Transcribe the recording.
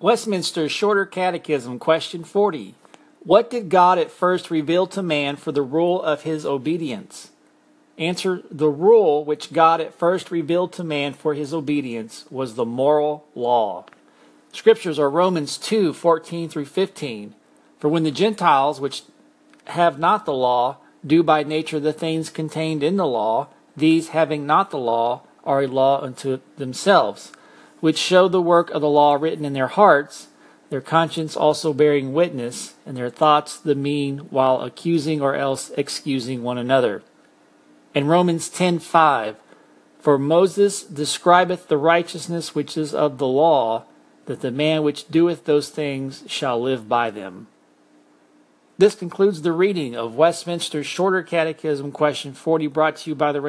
Westminster Shorter Catechism, question 40. What did God at first reveal to man for the rule of his obedience? Answer The rule which God at first revealed to man for his obedience was the moral law. Scriptures are Romans 2 14 through 15. For when the Gentiles, which have not the law, do by nature the things contained in the law, these having not the law are a law unto themselves, which show the work of the law written in their hearts, their conscience also bearing witness, and their thoughts the mean, while accusing or else excusing one another. In Romans 10:5, for Moses describeth the righteousness which is of the law, that the man which doeth those things shall live by them. This concludes the reading of Westminster's Shorter Catechism, question 40, brought to you by the